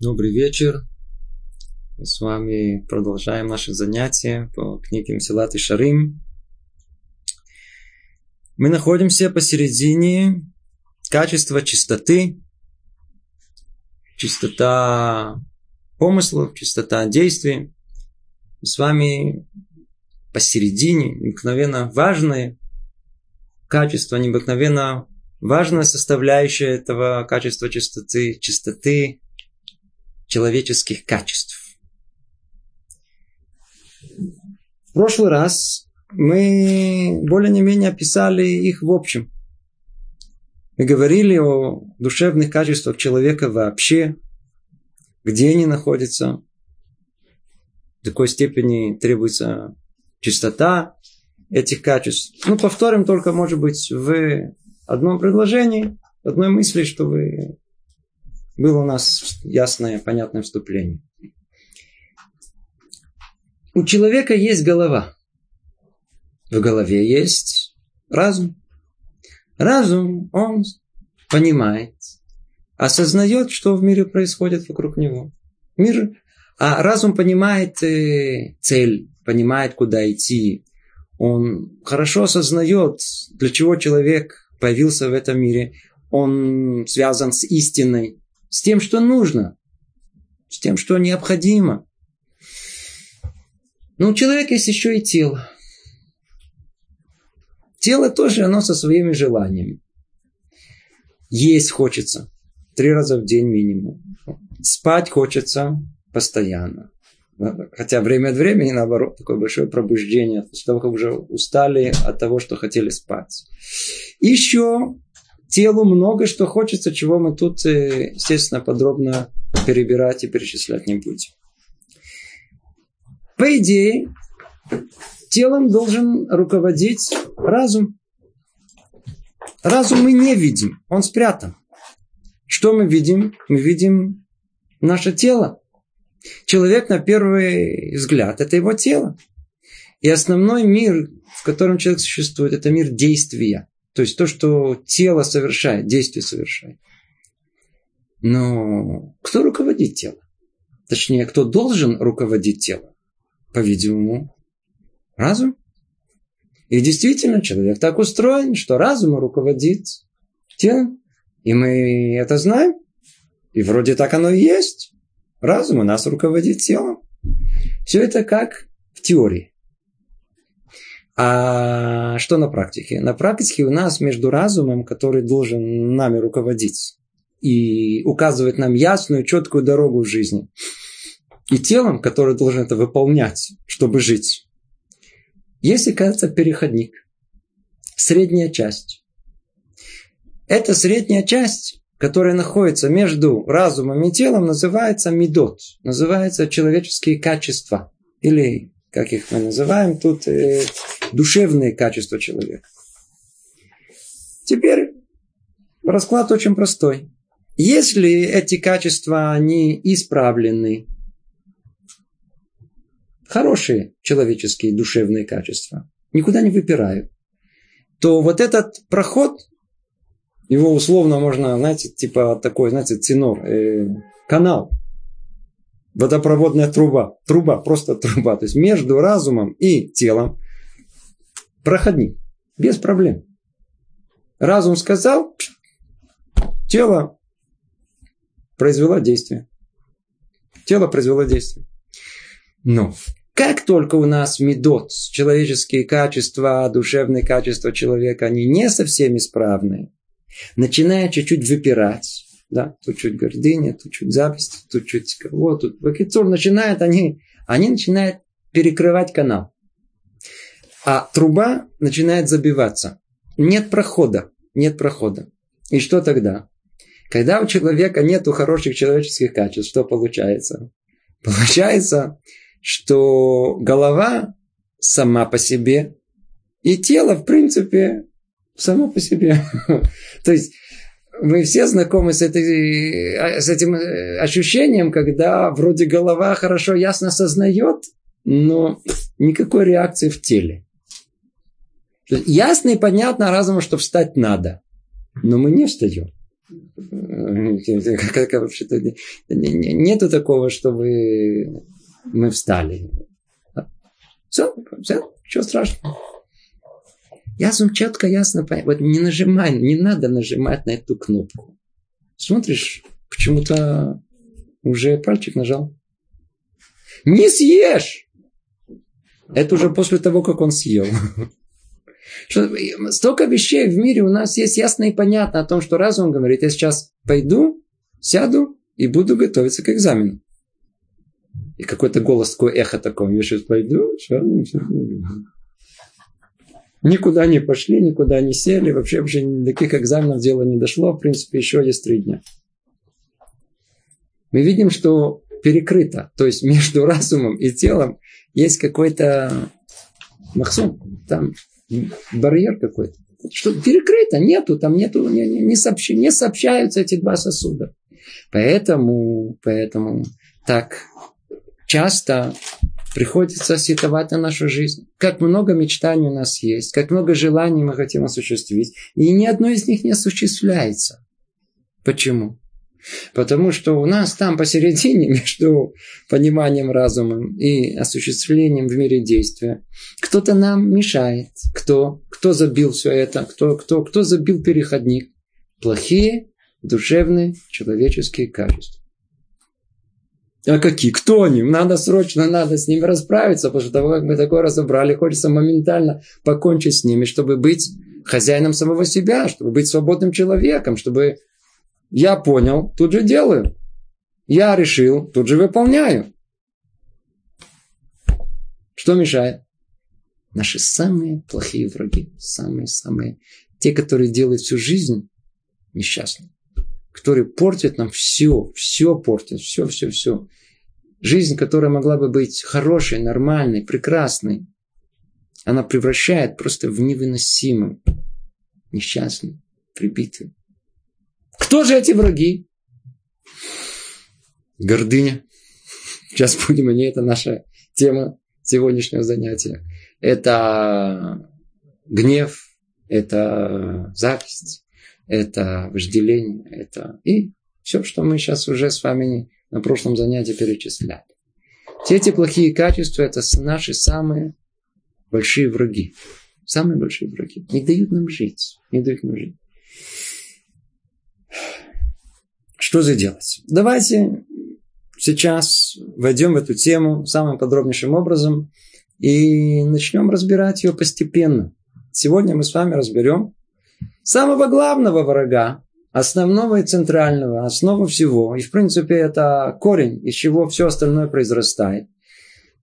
Добрый вечер. Мы с вами продолжаем наши занятия по книге Мсилат и Шарим. Мы находимся посередине качества чистоты, чистота помыслов, чистота действий. Мы с вами посередине, необыкновенно важное качество, необыкновенно важная составляющая этого качества чистоты, чистоты человеческих качеств. В прошлый раз мы более-менее описали их в общем. Мы говорили о душевных качествах человека вообще, где они находятся, в какой степени требуется чистота этих качеств. Ну, повторим только, может быть, в одном предложении, одной мысли, чтобы было у нас ясное, понятное вступление. У человека есть голова. В голове есть разум. Разум, он понимает, осознает, что в мире происходит вокруг него. Мир, а разум понимает э, цель, понимает, куда идти. Он хорошо осознает, для чего человек появился в этом мире. Он связан с истиной, с тем, что нужно, с тем, что необходимо. Но у человека есть еще и тело. Тело тоже, оно со своими желаниями. Есть хочется. Три раза в день минимум. Спать хочется постоянно. Хотя время от времени, наоборот, такое большое пробуждение, после того, как уже устали от того, что хотели спать. Еще телу много что хочется, чего мы тут, э, естественно, подробно перебирать и перечислять не будем. По идее, телом должен руководить разум. Разум мы не видим, он спрятан. Что мы видим? Мы видим наше тело. Человек на первый взгляд – это его тело. И основной мир, в котором человек существует, это мир действия. То есть то, что тело совершает, действие совершает. Но кто руководит телом? Точнее, кто должен руководить телом? По-видимому, разум. И действительно, человек так устроен, что разум руководит телом. И мы это знаем. И вроде так оно и есть. Разум у нас руководит телом. Все это как в теории. А что на практике? На практике у нас между разумом, который должен нами руководить и указывать нам ясную, четкую дорогу в жизни, и телом, который должен это выполнять, чтобы жить, есть, кажется, переходник. Средняя часть. Эта средняя часть, которая находится между разумом и телом, называется медот, называется человеческие качества или как их мы называем тут, э, душевные качества человека. Теперь расклад очень простой. Если эти качества, они исправлены, хорошие человеческие душевные качества, никуда не выпирают, то вот этот проход, его условно можно, знаете, типа такой, знаете, цинор, э, канал, водопроводная труба. Труба, просто труба. То есть между разумом и телом проходник. Без проблем. Разум сказал, тело произвело действие. Тело произвело действие. Но как только у нас медот, человеческие качества, душевные качества человека, они не совсем исправны, начинает чуть-чуть выпирать, да, тут чуть гордыня, тут чуть зависть, тут чуть кого, тут Бакицур начинает, они, они начинают перекрывать канал. А труба начинает забиваться. Нет прохода, нет прохода. И что тогда? Когда у человека нет хороших человеческих качеств, что получается? Получается, что голова сама по себе и тело, в принципе, само по себе. То есть мы все знакомы с, этой, с этим э, ощущением, когда вроде голова хорошо, ясно осознает, но никакой реакции в теле. Ясно и понятно разуму, что встать надо. Но мы не встаем. нету такого, чтобы мы встали. Все, все, ничего страшного. Я четко, ясно понимаю. Вот не нажимай, не надо нажимать на эту кнопку. Смотришь, почему-то уже пальчик нажал. Не съешь! Это уже после того, как он съел. Что, столько вещей в мире у нас есть ясно и понятно о том, что разум говорит, я сейчас пойду, сяду и буду готовиться к экзамену. И какой-то голос, такой эхо такое, я сейчас пойду, сейчас, сейчас. Никуда не пошли, никуда не сели, вообще, вообще никаких экзаменов дело не дошло, в принципе, еще есть три дня. Мы видим, что перекрыто, то есть между разумом и телом есть какой-то махсум, там барьер какой-то. Что перекрыто, нету, там нету, не, не, не, сообщ, не сообщаются эти два сосуда. Поэтому, поэтому так часто приходится сетовать на нашу жизнь. Как много мечтаний у нас есть, как много желаний мы хотим осуществить, и ни одно из них не осуществляется. Почему? Потому что у нас там посередине между пониманием разума и осуществлением в мире действия кто-то нам мешает. Кто? Кто забил все это? Кто, кто, кто забил переходник? Плохие душевные человеческие качества. А какие? Кто они? Надо срочно, надо с ними расправиться, потому что того, как мы такое разобрали, хочется моментально покончить с ними, чтобы быть хозяином самого себя, чтобы быть свободным человеком, чтобы я понял, тут же делаю. Я решил, тут же выполняю. Что мешает? Наши самые плохие враги, самые-самые, те, которые делают всю жизнь несчастной которые портят нам все, все портят, все, все, все. Жизнь, которая могла бы быть хорошей, нормальной, прекрасной, она превращает просто в невыносимую, несчастную, прибитую. Кто же эти враги? Гордыня. Сейчас будем о ней, это наша тема сегодняшнего занятия. Это гнев, это зависть, это вожделение, это и все, что мы сейчас уже с вами на прошлом занятии перечисляли. Все эти плохие качества – это наши самые большие враги. Самые большие враги. Не дают нам жить. Не дают нам жить. Что же делать? Давайте сейчас войдем в эту тему самым подробнейшим образом и начнем разбирать ее постепенно. Сегодня мы с вами разберем самого главного врага, основного и центрального, основу всего. И, в принципе, это корень, из чего все остальное произрастает.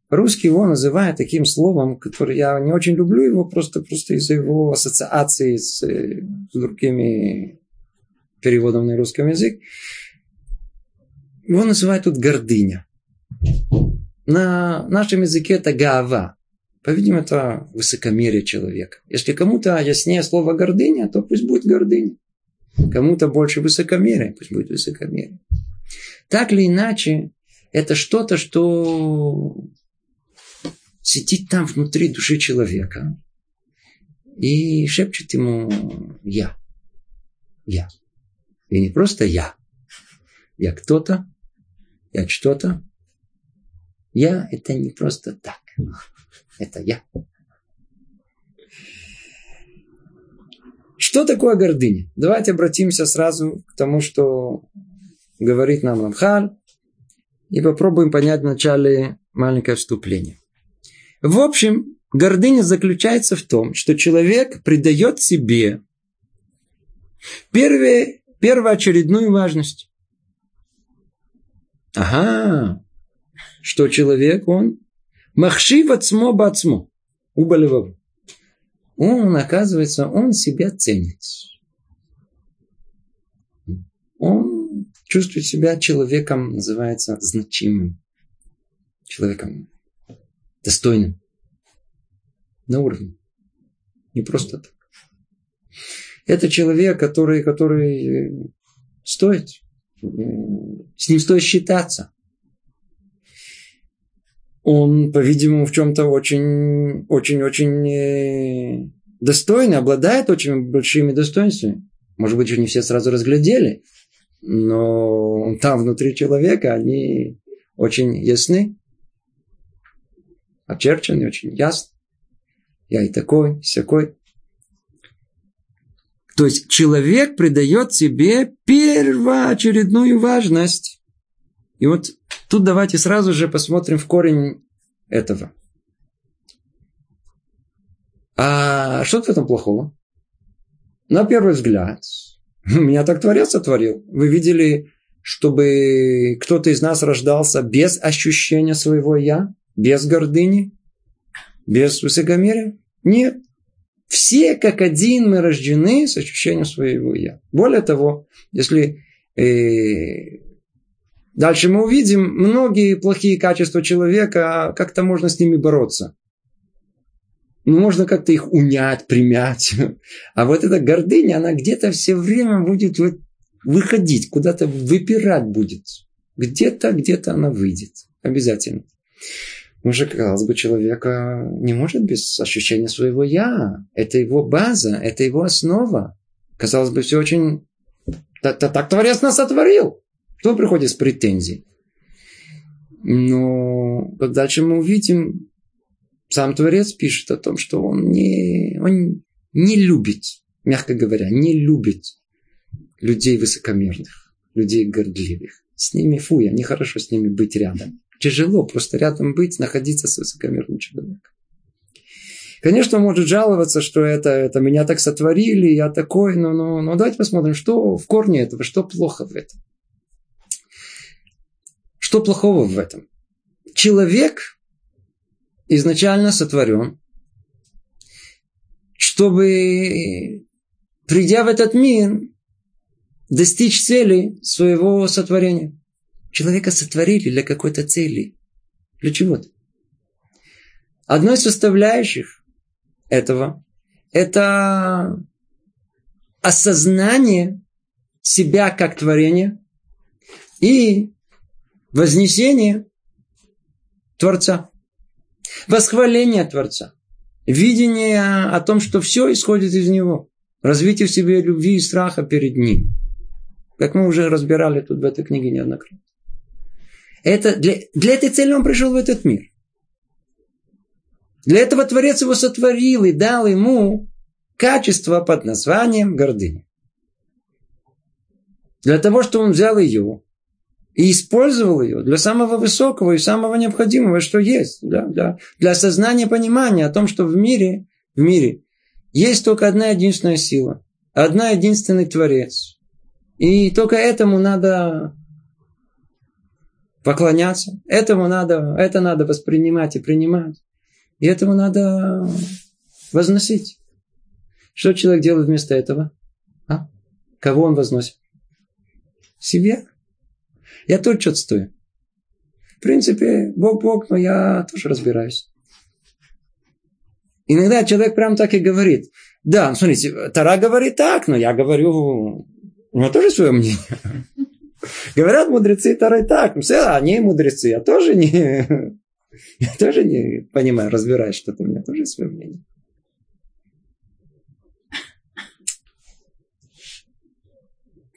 Русский его называют таким словом, который я не очень люблю его, просто, просто из-за его ассоциации с, э, с другими переводом на русский язык. Его называют тут гордыня. На нашем языке это гава. По-видимому, это высокомерие человека. Если кому-то яснее слово гордыня, то пусть будет гордыня. Кому-то больше высокомерие, пусть будет высокомерие. Так или иначе, это что-то, что сидит там внутри души человека и шепчет ему «я». «Я». И не просто «я». Я кто-то, я что-то. Я – это не просто так. Это я. Что такое гордыня? Давайте обратимся сразу к тому, что говорит нам Рамхаль, и попробуем понять вначале маленькое вступление. В общем, гордыня заключается в том, что человек придает себе первые, первоочередную важность. Ага, что человек, он Махшив ацмо бацмо. Уболевав. Он, оказывается, он себя ценит. Он чувствует себя человеком, называется, значимым. Человеком достойным. На уровне. Не просто так. Это человек, который, который стоит. С ним стоит считаться он, по-видимому, в чем-то очень, очень, очень э, достойный, обладает очень большими достоинствами. Может быть, еще не все сразу разглядели, но там внутри человека они очень ясны, очерчены, очень ясны. Я и такой, и всякой. То есть человек придает себе первоочередную важность. И вот тут давайте сразу же посмотрим в корень этого. А что в этом плохого? На первый взгляд, меня так Творец сотворил. Вы видели, чтобы кто-то из нас рождался без ощущения своего «я», без гордыни, без высокомерия? Нет. Все как один мы рождены с ощущением своего «я». Более того, если э, дальше мы увидим, многие плохие качества человека, как-то можно с ними бороться. Ну, можно как-то их унять, примять. А вот эта гордыня, она где-то все время будет выходить, куда-то выпирать будет. Где-то, где-то она выйдет. Обязательно. Уже, казалось бы, человека не может без ощущения своего «я». Это его база, это его основа. Казалось бы, все очень... Так Творец нас сотворил. Кто приходит с претензией? Но как дальше мы увидим, сам Творец пишет о том, что он не, он не любит, мягко говоря, не любит людей высокомерных, людей гордливых. С ними, фу, я нехорошо с ними быть рядом. Тяжело просто рядом быть, находиться с высокомерным человеком. Конечно, он может жаловаться, что это, это меня так сотворили, я такой, но, но, но давайте посмотрим, что в корне этого, что плохо в этом. Что плохого в этом? Человек изначально сотворен, чтобы, придя в этот мир, достичь цели своего сотворения. Человека сотворили для какой-то цели. Для чего-то. Одной из составляющих этого – это осознание себя как творения и вознесение Творца. Восхваление Творца. Видение о том, что все исходит из Него. Развитие в себе любви и страха перед Ним. Как мы уже разбирали тут в этой книге неоднократно. Это для, для этой цели он пришел в этот мир. Для этого Творец его сотворил и дал ему качество под названием гордыня. Для того, чтобы он взял ее и использовал ее для самого высокого и самого необходимого, что есть, для, для, для осознания понимания о том, что в мире, в мире есть только одна единственная сила, одна единственный Творец. И только этому надо поклоняться, этому надо, это надо воспринимать и принимать. И этому надо возносить. Что человек делает вместо этого? А? Кого он возносит? Себе. Я тут что-то стою. В принципе, Бог Бог, но я тоже разбираюсь. Иногда человек прям так и говорит. Да, смотрите, Тара говорит так, но я говорю, у меня тоже свое мнение. Говорят мудрецы Тары так, все, они мудрецы, я тоже не, я тоже не понимаю, разбираюсь что-то, у меня тоже свое мнение.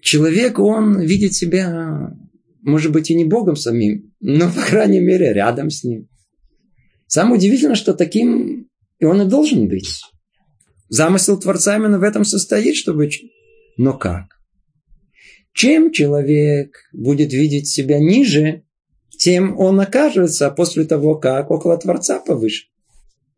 Человек, он видит себя может быть, и не Богом самим, но, по крайней мере, рядом с ним. Самое удивительное, что таким и он и должен быть. Замысел Творца именно в этом состоит, чтобы... Но как? Чем человек будет видеть себя ниже, тем он окажется после того, как около Творца повыше.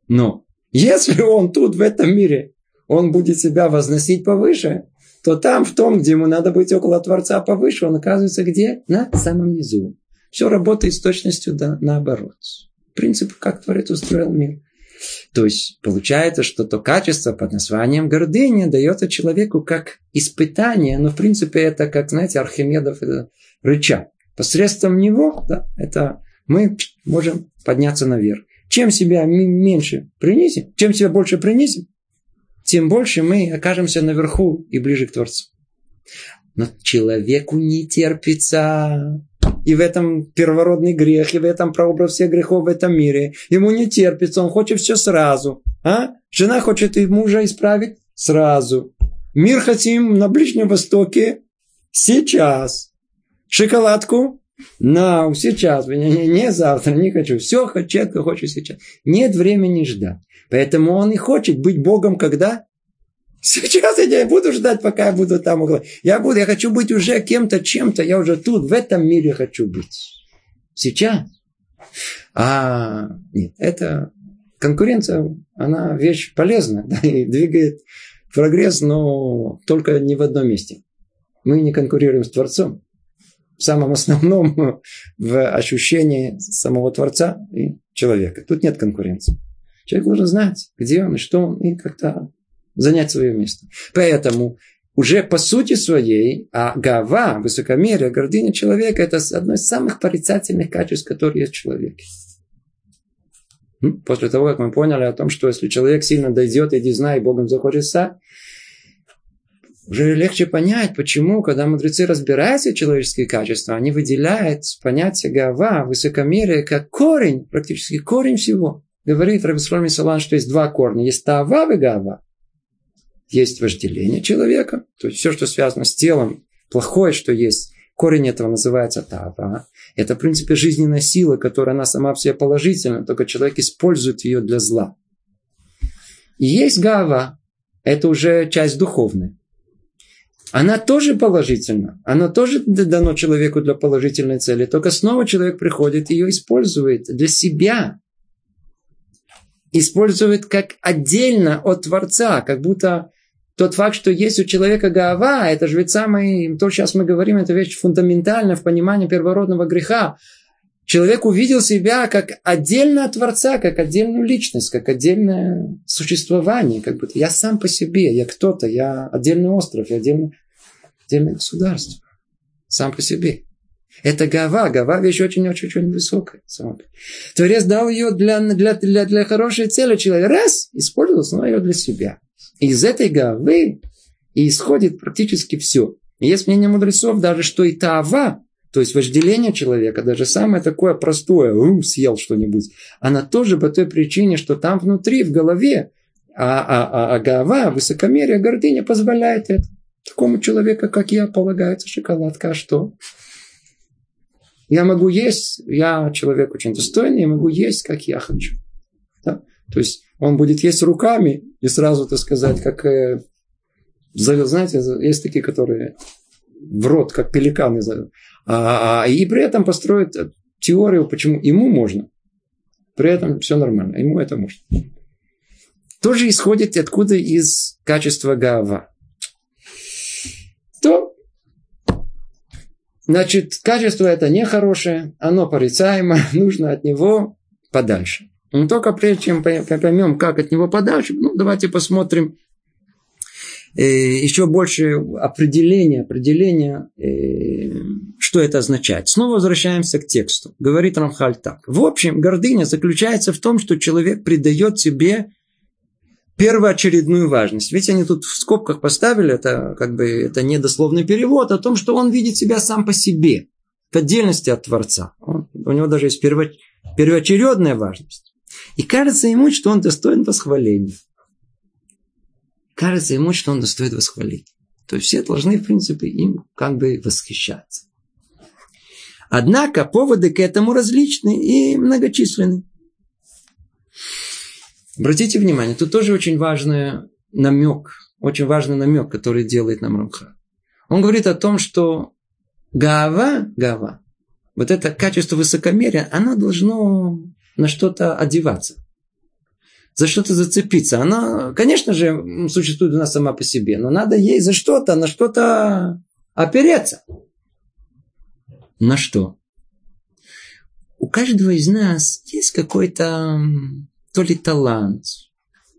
Но если он тут, в этом мире, он будет себя возносить повыше, то там, в том, где ему надо быть около Творца повыше, он оказывается где? На самом низу. Все работает с точностью да, наоборот. Принцип, как Творец устроил мир. То есть получается, что то качество под названием гордыня дается человеку как испытание, но в принципе это как, знаете, Архимедов это рычаг. Посредством него да, это мы можем подняться наверх. Чем себя меньше принизим, чем себя больше принизим, тем больше мы окажемся наверху и ближе к Творцу. Но человеку не терпится. И в этом первородный грех, и в этом прообраз всех грехов в этом мире. Ему не терпится, он хочет все сразу. А? Жена хочет и мужа исправить сразу. Мир хотим на Ближнем Востоке сейчас. Шоколадку на сейчас, не, не, завтра, не хочу. Все четко хочу сейчас. Нет времени ждать. Поэтому он и хочет быть Богом когда? Сейчас я не буду ждать, пока я буду там. Я буду, я хочу быть уже кем-то, чем-то. Я уже тут, в этом мире хочу быть. Сейчас. А нет, это конкуренция, она вещь полезная да, и двигает прогресс, но только не в одном месте. Мы не конкурируем с Творцом. В самом основном в ощущении самого Творца и человека. Тут нет конкуренции. Человек должен знать, где он и что он, и как-то занять свое место. Поэтому уже по сути своей, а гава, высокомерие, гордыня человека, это одно из самых порицательных качеств, которые есть в человеке. После того, как мы поняли о том, что если человек сильно дойдет, иди знай, Богом захочет стать, уже легче понять, почему, когда мудрецы разбираются в человеческие качества, они выделяют понятие гава, высокомерие, как корень, практически корень всего. Говорит Рабисхолми Салан, что есть два корня. Есть тава и гава. Есть вожделение человека, то есть все, что связано с телом, плохое, что есть, корень этого называется тава. Это, в принципе, жизненная сила, которая она сама в себе положительна, только человек использует ее для зла. И есть гава, это уже часть духовная она тоже положительна. Она тоже дано человеку для положительной цели. Только снова человек приходит и ее использует для себя. Использует как отдельно от Творца, как будто тот факт, что есть у человека гава, это же ведь самый, то, сейчас мы говорим, это вещь фундаментальная в понимании первородного греха. Человек увидел себя как отдельно от Творца, как отдельную личность, как отдельное существование. Как будто я сам по себе, я кто-то, я отдельный остров, я отдельный отдельное государство. Сам по себе. Это гава. Гава вещь очень-очень-очень высокая. Творец дал ее для, для, для, для хорошей цели. Человек раз использовал снова ее для себя. из этой гавы исходит практически все. И есть мнение мудрецов даже, что и тава, то есть вожделение человека, даже самое такое простое, ум, съел что-нибудь, она тоже по той причине, что там внутри, в голове, а, а, а, а гава, высокомерие, гордыня позволяет это. Такому человеку, как я, полагается шоколадка. А что? Я могу есть, я человек очень достойный, я могу есть, как я хочу. Да? То есть он будет есть руками и сразу, так сказать, как, э, знаете, есть такие, которые в рот, как пеликаны. А, а, и при этом построить теорию, почему ему можно. При этом все нормально, ему это можно. Тоже исходит откуда из качества гава то значит, качество это нехорошее, оно порицаемо, нужно от него подальше. Но только прежде чем поймем, как от него подальше, ну, давайте посмотрим э, еще больше определения, определения, э, что это означает. Снова возвращаемся к тексту. Говорит Рамхаль так. В общем, гордыня заключается в том, что человек придает себе первоочередную важность. Ведь они тут в скобках поставили, это как бы это не дословный перевод, о том, что он видит себя сам по себе, в отдельности от Творца. Он, у него даже есть перво, первоочередная важность. И кажется ему, что он достоин восхваления. Кажется ему, что он достоин восхваления. То есть все должны, в принципе, им как бы восхищаться. Однако поводы к этому различны и многочисленны. Обратите внимание, тут тоже очень важный намек, очень важный намек, который делает нам Рамха. Он говорит о том, что гава, гава, вот это качество высокомерия, оно должно на что-то одеваться, за что-то зацепиться. Она, конечно же, существует у нас сама по себе, но надо ей за что-то, на что-то опереться. На что? У каждого из нас есть какой-то то ли талант.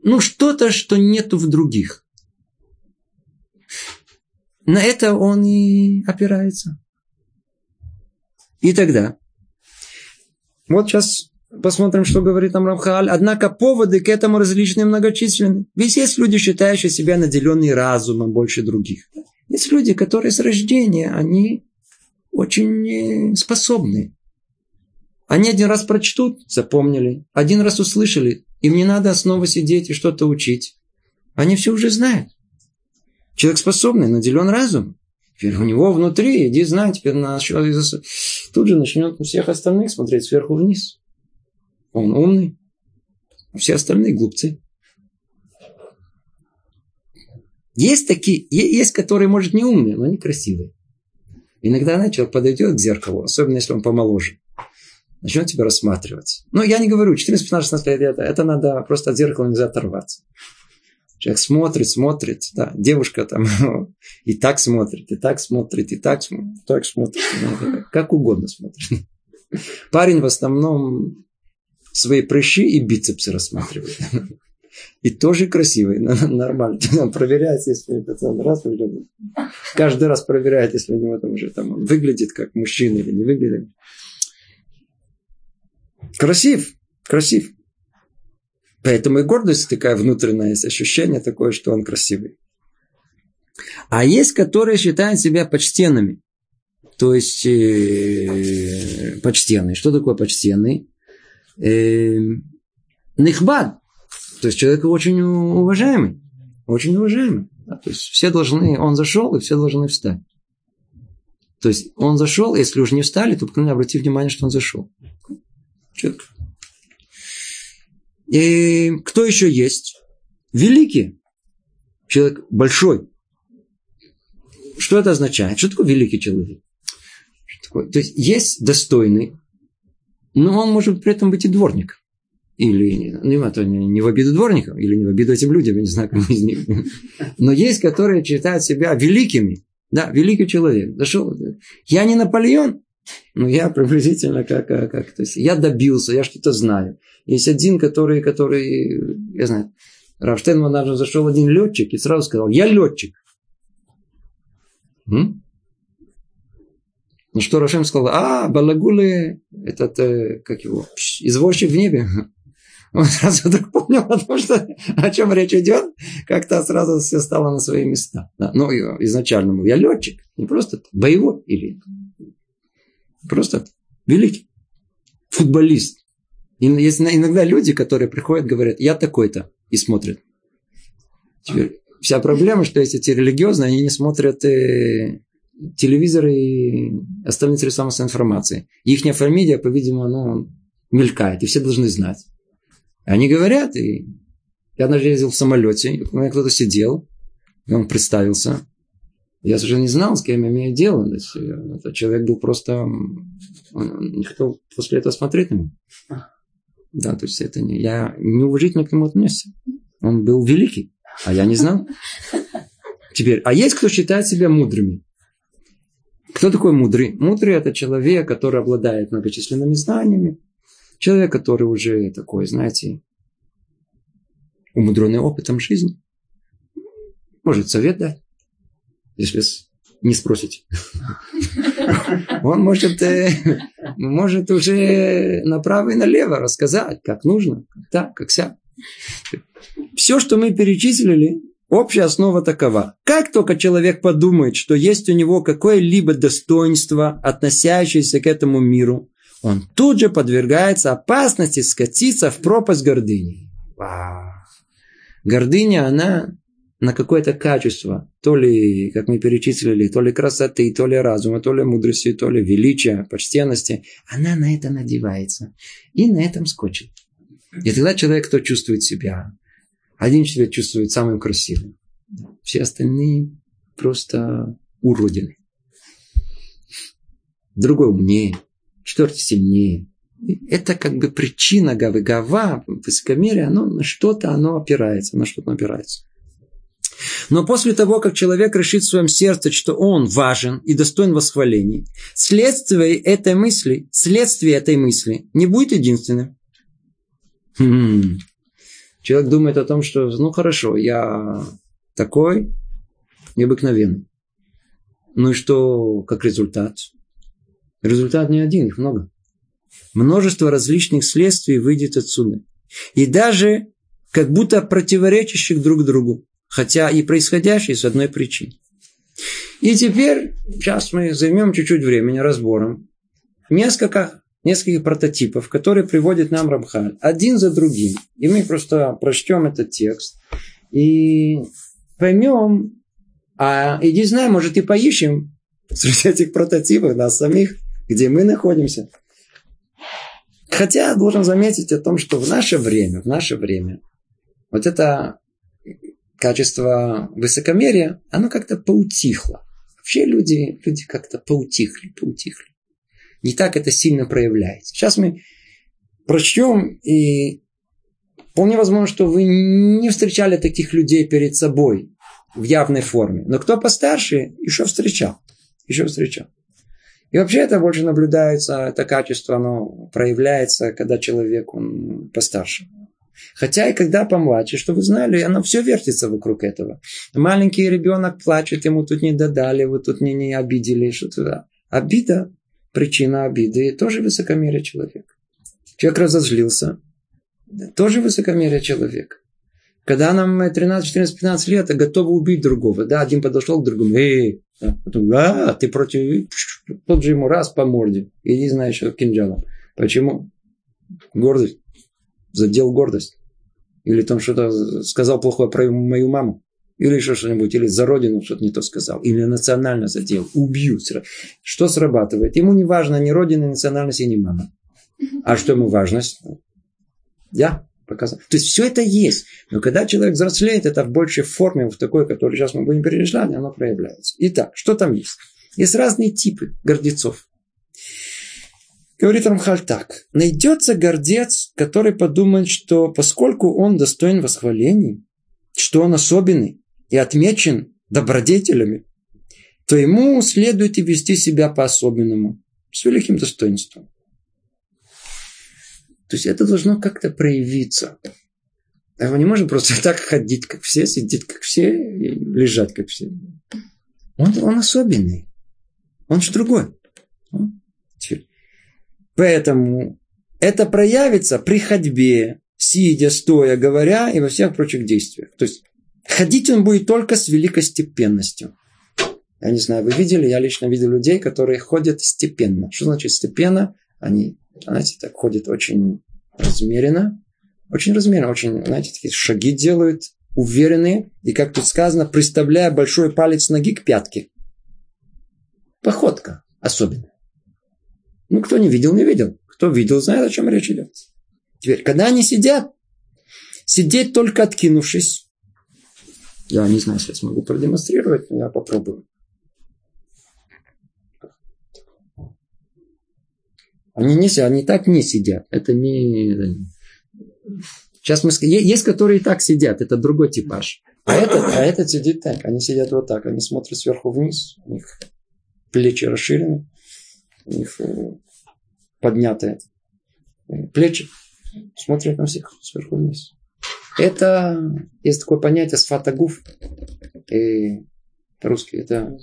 Ну, что-то, что нету в других. На это он и опирается. И тогда. Вот сейчас посмотрим, что говорит нам Рамхаль. Однако поводы к этому различные многочисленны. Ведь есть люди, считающие себя наделенные разумом больше других. Есть люди, которые с рождения, они очень способны. Они один раз прочтут, запомнили. Один раз услышали. Им не надо снова сидеть и что-то учить. Они все уже знают. Человек способный, наделен разум. Теперь у него внутри, иди знай, теперь на тут же начнет у всех остальных смотреть сверху вниз. Он умный, а все остальные глупцы. Есть такие, есть, которые, может, не умные, но они красивые. Иногда, человек подойдет к зеркалу, особенно если он помоложе, начнет тебя рассматривать. Но я не говорю, 14, 15, 16 лет, это, это надо просто от зеркала нельзя оторваться. Человек смотрит, смотрит, да, девушка там и так смотрит, и так смотрит, и так смотрит, так смотрит, как угодно смотрит. Парень в основном свои прыщи и бицепсы рассматривает. И тоже красивый, нормально. Проверяет, если пацан раз выглядит. Каждый раз проверяет, если у него там уже там он выглядит как мужчина или не выглядит. Красив, красив. Поэтому и гордость такая внутренняя, есть ощущение такое, что он красивый. А есть, которые считают себя почтенными. То есть, э, почтенный. Что такое почтенный? Э, нихбад. То есть, человек очень уважаемый. Очень уважаемый. Да, то есть, все должны, он зашел, и все должны встать. То есть, он зашел, если уже не встали, то, обрати внимание, что он зашел. Человек и кто еще есть? Великий. Человек большой. Что это означает? Что такое великий человек? Что такое? То есть есть достойный, но он может при этом быть и дворник. Или ну, это не в обиду дворникам, или не в обиду этим людям, я не знаю, кому из них. Но есть, которые считают себя великими. Да, великий человек. Зашел. Я не Наполеон, но я приблизительно как, как, как то есть я добился, я что-то знаю. Есть один, который, который, я знаю, Рафштейн даже зашел один летчик и сразу сказал, я летчик. Ну что Рошем сказал, а, Балагулы, этот, э, как его, извозчик в небе. Он сразу вдруг понял, потому что о чем речь идет, как-то сразу все стало на свои места. Да. Ну, изначально был я летчик, не просто боевой или просто великий футболист. И есть иногда люди, которые приходят, говорят, я такой-то, и смотрят. Теперь, вся проблема, что эти религиозные, они не смотрят э, телевизор и остальные средства информации. Их фамилия, по-видимому, ну, мелькает, и все должны знать. Они говорят, и я однажды ездил в самолете, у меня кто-то сидел, и он представился. Я уже не знал, с кем я имею дело. То есть, э, этот человек был просто... Он не хотел после этого смотреть на меня. Да, то есть это не... Я неуважительно к нему отнесся. Он был великий, а я не знал. Теперь, а есть кто считает себя мудрыми? Кто такой мудрый? Мудрый – это человек, который обладает многочисленными знаниями. Человек, который уже такой, знаете, умудренный опытом жизни. Может совет дать, если не спросите. Он может, э, может уже направо и налево рассказать, как нужно, как так, как вся. Все, что мы перечислили, общая основа такова. Как только человек подумает, что есть у него какое-либо достоинство, относящееся к этому миру, он тут же подвергается опасности скатиться в пропасть гордыни. Гордыня, она на какое-то качество, то ли, как мы перечислили, то ли красоты, то ли разума, то ли мудрости, то ли величия, почтенности, она на это надевается и на этом скочит. И тогда человек, кто чувствует себя, один человек чувствует самым красивым, все остальные просто уродины. Другой умнее, четвертый сильнее. Это как бы причина гавы-гава, высокомерие, оно на что-то оно опирается, на что-то опирается. Но после того, как человек решит в своем сердце, что он важен и достоин восхвалений, следствие этой мысли, следствие этой мысли не будет единственным. Хм. Человек думает о том, что, ну хорошо, я такой необыкновенный. Ну и что как результат? Результат не один, их много. Множество различных следствий выйдет отсюда. И даже как будто противоречащих друг другу хотя и происходящее с одной причиной. И теперь, сейчас мы займем чуть-чуть времени разбором несколько, нескольких прототипов, которые приводит нам Рамхаль, один за другим. И мы просто прочтем этот текст и поймем, А иди знай, может и поищем среди этих прототипов нас самих, где мы находимся. Хотя должен заметить о том, что в наше время, в наше время, вот это качество высокомерия, оно как-то поутихло. Вообще люди, люди как-то поутихли, поутихли. Не так это сильно проявляется. Сейчас мы прочтем, и вполне возможно, что вы не встречали таких людей перед собой в явной форме. Но кто постарше, еще встречал. Еще встречал. И вообще это больше наблюдается, это качество, оно проявляется, когда человек он постарше. Хотя и когда помладше, что вы знали, оно все вертится вокруг этого. Маленький ребенок плачет, ему тут не додали, вот тут не, не обидели, что-то. Обида, причина обиды, тоже высокомерие человека. Человек разозлился, тоже высокомерие человека. Когда нам 13, 14, 15 лет, а готовы убить другого. Да, один подошел к другому. Эй, а, потом, а, ты против... Тот же ему раз по морде. И не знаешь, что кинжалом. Почему? Гордость. Задел гордость. Или там что-то сказал плохое про мою маму. Или еще что-нибудь. Или за родину что-то не то сказал. Или национально задел. Убью. Что срабатывает? Ему не важно ни родина, ни национальность, ни мама. А что ему важность? Я показал. То есть все это есть. Но когда человек взрослеет, это в большей форме, в такой, которую сейчас мы будем перечислять, оно проявляется. Итак, что там есть? Есть разные типы гордецов. Говорит Рамхаль так. Найдется гордец, который подумает, что поскольку он достоин восхвалений, что он особенный и отмечен добродетелями, то ему следует и вести себя по-особенному, с великим достоинством. То есть это должно как-то проявиться. А мы не можем просто так ходить, как все, сидеть, как все, и лежать, как все. Он, он особенный. Он же другой. Поэтому это проявится при ходьбе, сидя, стоя, говоря и во всех прочих действиях. То есть ходить он будет только с великой степенностью. Я не знаю, вы видели, я лично видел людей, которые ходят степенно. Что значит степенно? Они знаете, так ходит очень размеренно, очень размеренно, очень, знаете, такие шаги делают, уверенные, и, как тут сказано, приставляя большой палец ноги к пятке. Походка особенная. Ну, кто не видел, не видел. Кто видел, знает, о чем речь идет. Теперь, когда они сидят, сидеть только откинувшись, я не знаю, сейчас могу продемонстрировать, но я попробую. Они не сидят, они так не сидят. Это не... Сейчас мы Есть, которые так сидят, это другой типаж. А этот, а этот сидит так. Они сидят вот так. Они смотрят сверху вниз. У них плечи расширены. У них э, поднятые плечи. Смотрят на всех сверху вниз. Это есть такое понятие сфатагуф. И по-русски это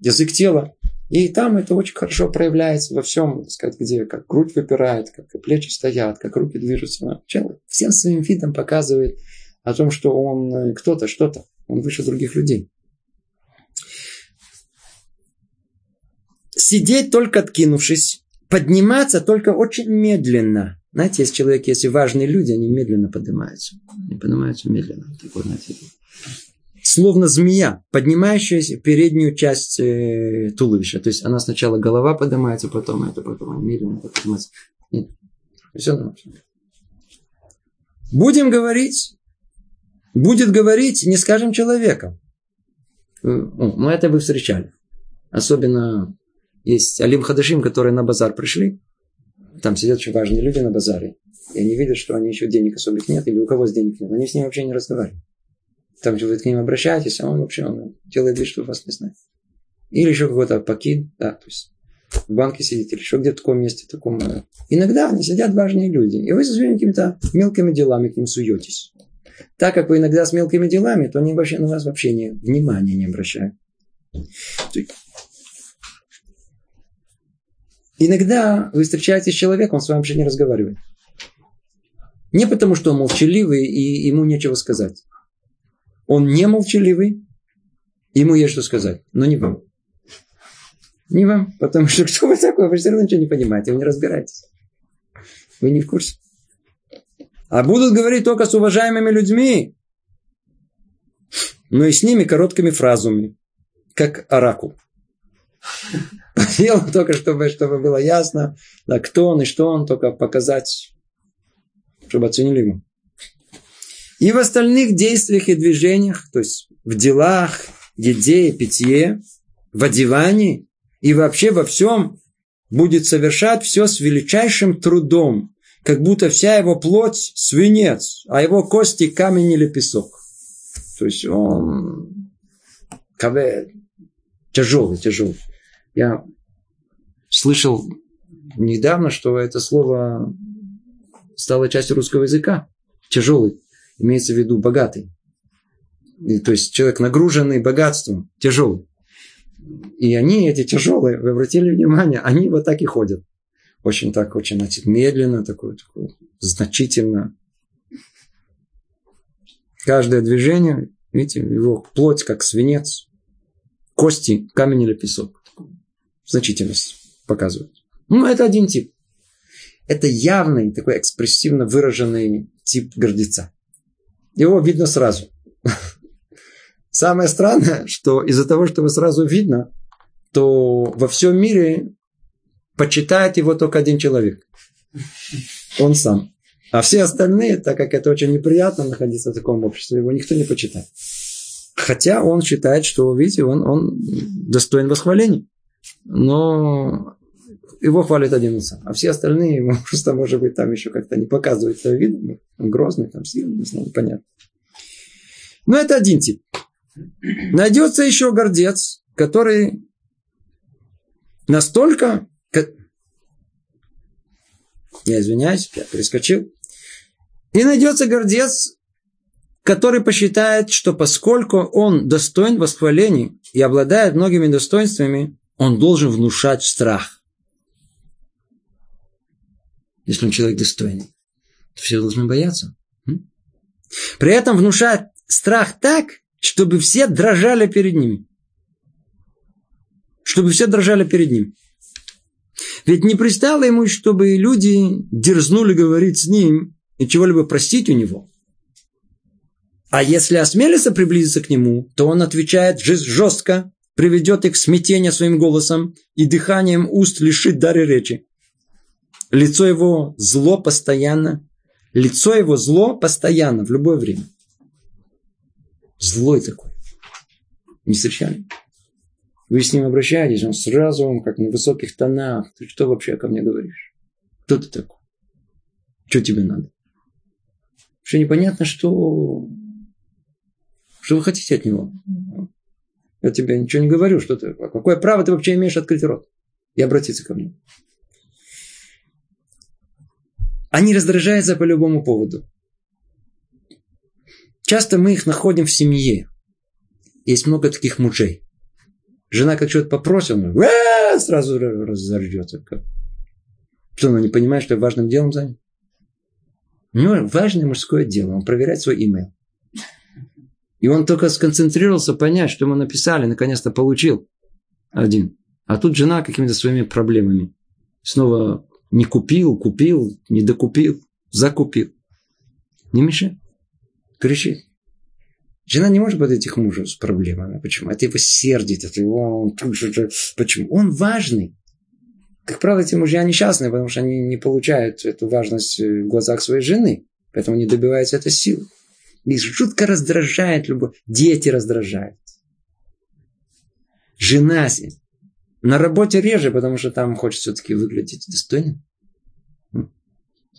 язык тела. И там это очень хорошо проявляется во всем, так сказать, где как грудь выпирает, как плечи стоят, как руки движутся. Человек всем своим видом показывает о том, что он э, кто-то, что-то, он выше других людей. Сидеть только откинувшись, подниматься только очень медленно. Знаете, есть человек, если важные люди, они медленно поднимаются. Они поднимаются медленно. Так вот, знаете, словно змея, поднимающаяся переднюю часть э, туловища. То есть она сначала голова поднимается, потом это, потом медленно поднимается. Нет. Все. Будем говорить, будет говорить, не скажем человеком. Э, мы это вы встречали. Особенно есть Алим Хадашим, которые на базар пришли. Там сидят очень важные люди на базаре. И они видят, что они еще денег особых нет, или у кого с денег нет. Они с ним вообще не разговаривают. Там вы к ним обращаетесь, а он вообще он делает вид, что вас не знает. Или еще какой-то покид, да, то есть в банке сидите, или еще где-то в таком месте, таком. Э, иногда они сидят важные люди, и вы со своими какими-то мелкими делами к ним суетесь. Так как вы иногда с мелкими делами, то они вообще на вас вообще не, внимания не обращают. Иногда вы встречаетесь с человеком, он с вами вообще не разговаривает. Не потому, что он молчаливый и ему нечего сказать. Он не молчаливый, ему есть что сказать, но не вам. Не вам, потому что кто вы такой, вы все равно ничего не понимаете, вы не разбираетесь. Вы не в курсе. А будут говорить только с уважаемыми людьми. но и с ними короткими фразами, как оракул. Делал только, чтобы, чтобы было ясно, да, кто он и что он, только показать, чтобы оценили его. И в остальных действиях и движениях, то есть в делах, еде и питье, в одевании и вообще во всем будет совершать все с величайшим трудом, как будто вся его плоть свинец, а его кости камень или песок. То есть он тяжелый, тяжелый. Я слышал недавно, что это слово стало частью русского языка. Тяжелый. Имеется в виду богатый. И, то есть человек нагруженный богатством, тяжелый. И они, эти тяжелые, вы обратили внимание, они вот так и ходят. Очень так, очень значит, медленно, такое, такое значительно. Каждое движение, видите, его плоть как свинец, кости, камень или песок. Значительность показывает. Ну, это один тип. Это явный, такой экспрессивно выраженный тип гордеца. Его видно сразу. Самое странное, что из-за того, что его сразу видно, то во всем мире почитает его только один человек. Он сам. А все остальные, так как это очень неприятно находиться в таком обществе, его никто не почитает. Хотя он считает, что, видите, он, он достоин восхваления. Но его хвалит один сам. А все остальные ему просто, может быть, там еще как-то не показывают свой вид. Он грозный, там сильный, не знаю, непонятно. Но это один тип. Найдется еще гордец, который настолько... Я извиняюсь, я перескочил. И найдется гордец, который посчитает, что поскольку он достоин восхвалений и обладает многими достоинствами, он должен внушать страх. Если он человек достойный, то все должны бояться. При этом внушать страх так, чтобы все дрожали перед ним. Чтобы все дрожали перед ним. Ведь не пристало ему, чтобы люди дерзнули говорить с ним и чего-либо простить у него. А если осмелится приблизиться к нему, то он отвечает жестко, приведет их к смятению своим голосом и дыханием уст лишит дары речи. Лицо его зло постоянно. Лицо его зло постоянно, в любое время. Злой такой. Не встречали? Вы с ним обращаетесь, он сразу вам как на высоких тонах. Ты что вообще ко мне говоришь? Кто ты такой? Что тебе надо? Что непонятно, что... Что вы хотите от него? Я тебе ничего не говорю, что ты... А какое право ты вообще имеешь открыть рот и обратиться ко мне? Они раздражаются по любому поводу. Часто мы их находим в семье. Есть много таких мужей. Жена как что-то попросит, он сразу разорвется. Что, он не понимает, что важным делом занят? У него важное мужское дело. Он проверяет свой имейл. И он только сконцентрировался понять, что ему написали, наконец-то получил один. А тут жена какими-то своими проблемами. Снова не купил, купил, не докупил, закупил. Не мешай кричит. Жена не может подойти к мужу с проблемами. Почему? Это его сердит, это его... Почему? Он важный. Как правило, эти мужья несчастные, потому что они не получают эту важность в глазах своей жены. Поэтому не добиваются этой силы. Их жутко раздражает любовь. Дети раздражают. Жена на работе реже, потому что там хочет все-таки выглядеть достойно.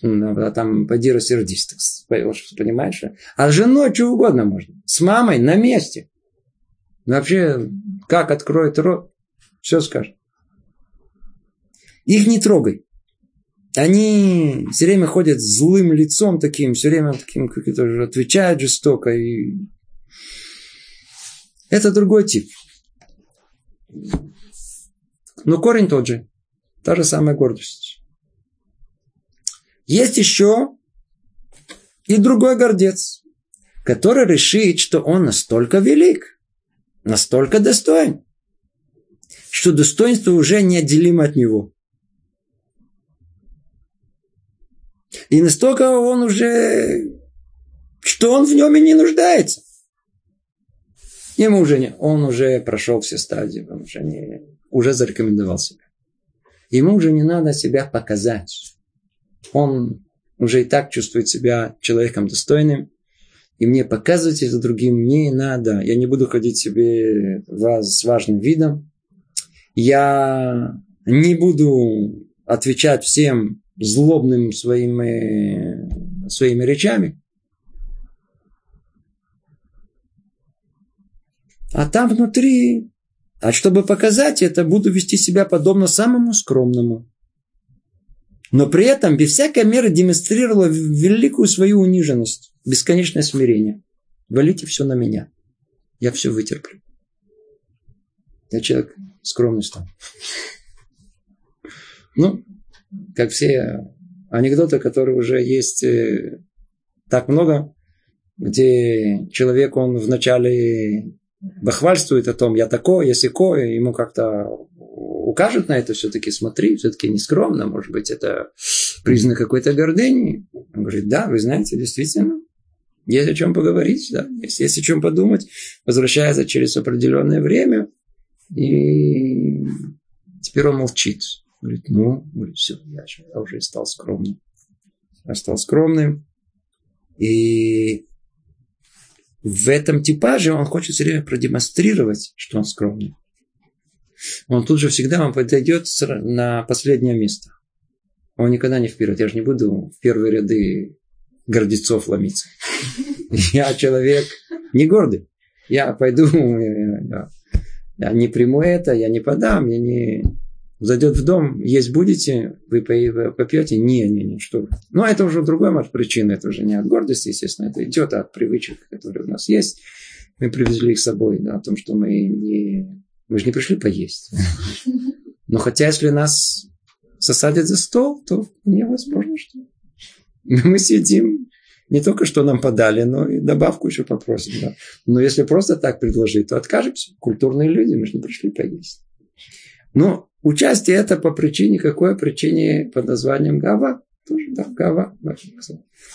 Ну, там поди рассердись, понимаешь? А с женой что угодно можно. С мамой на месте. Вообще, как откроет рот, все скажет. Их не трогай. Они все время ходят злым лицом таким, все время таким, как это же, отвечают жестоко. И... Это другой тип. Но корень тот же. Та же самая гордость. Есть еще и другой гордец, который решит, что он настолько велик, настолько достоин, что достоинство уже неотделимо от него. И настолько он уже, что он в нем и не нуждается. Ему уже не, он уже прошел все стадии, он уже, не, уже зарекомендовал себя. Ему уже не надо себя показать. Он уже и так чувствует себя человеком достойным. И мне показывать это другим не надо. Я не буду ходить себе вас с важным видом. Я не буду отвечать всем злобным своими, своими речами. А там внутри, а чтобы показать это, буду вести себя подобно самому скромному. Но при этом без всякой меры демонстрировала великую свою униженность, бесконечное смирение. Валите все на меня. Я все вытерплю. Я человек скромный стал. Ну, как все анекдоты, которые уже есть э, так много, где человек, он вначале бахвальствует о том, я такой, я сякой, ему как-то укажет на это, все-таки смотри, все-таки не скромно, может быть, это признак какой-то гордыни. Он говорит, да, вы знаете, действительно, есть о чем поговорить, да, есть, есть о чем подумать. Возвращается через определенное время, и теперь он молчит. Говорит, ну, говорит, все, я, я уже стал скромным. Я стал скромным. И в этом типаже он хочет все время продемонстрировать, что он скромный. Он тут же всегда вам подойдет на последнее место. Он никогда не вперед. Я же не буду в первые ряды гордецов ломиться. Я человек не гордый. Я пойду, я не приму это, я не подам, я не... Зайдет в дом, есть будете, вы попьете? Не, не, не, что Но это уже другая может, причина, это уже не от гордости, естественно, это идет от привычек, которые у нас есть. Мы привезли их с собой, да, о том, что мы не... Мы же не пришли поесть. Но хотя, если нас засадят за стол, то невозможно, что мы сидим, не только что нам подали, но и добавку еще попросим. Да. Но если просто так предложить, то откажемся. Культурные люди, мы же не пришли поесть. Но участие это по причине, какой причине под названием Гава? Тоже, да, Гава.